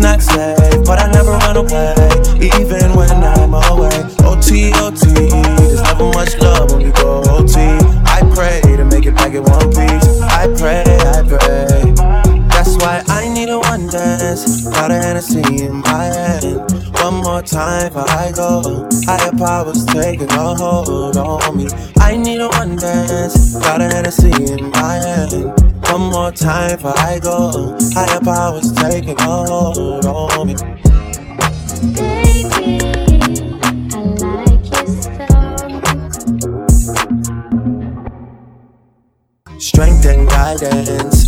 not safe, but I never run away, even when I'm away. OT, Got a Hennessy in my hand. One more time before I go. Higher powers taking a hold on me. I need a one dance. Got a Hennessy in my hand. One more time before I go. Higher powers taking a hold on me. Baby, I like. Strength and guidance,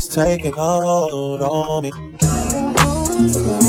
is taking hold on me.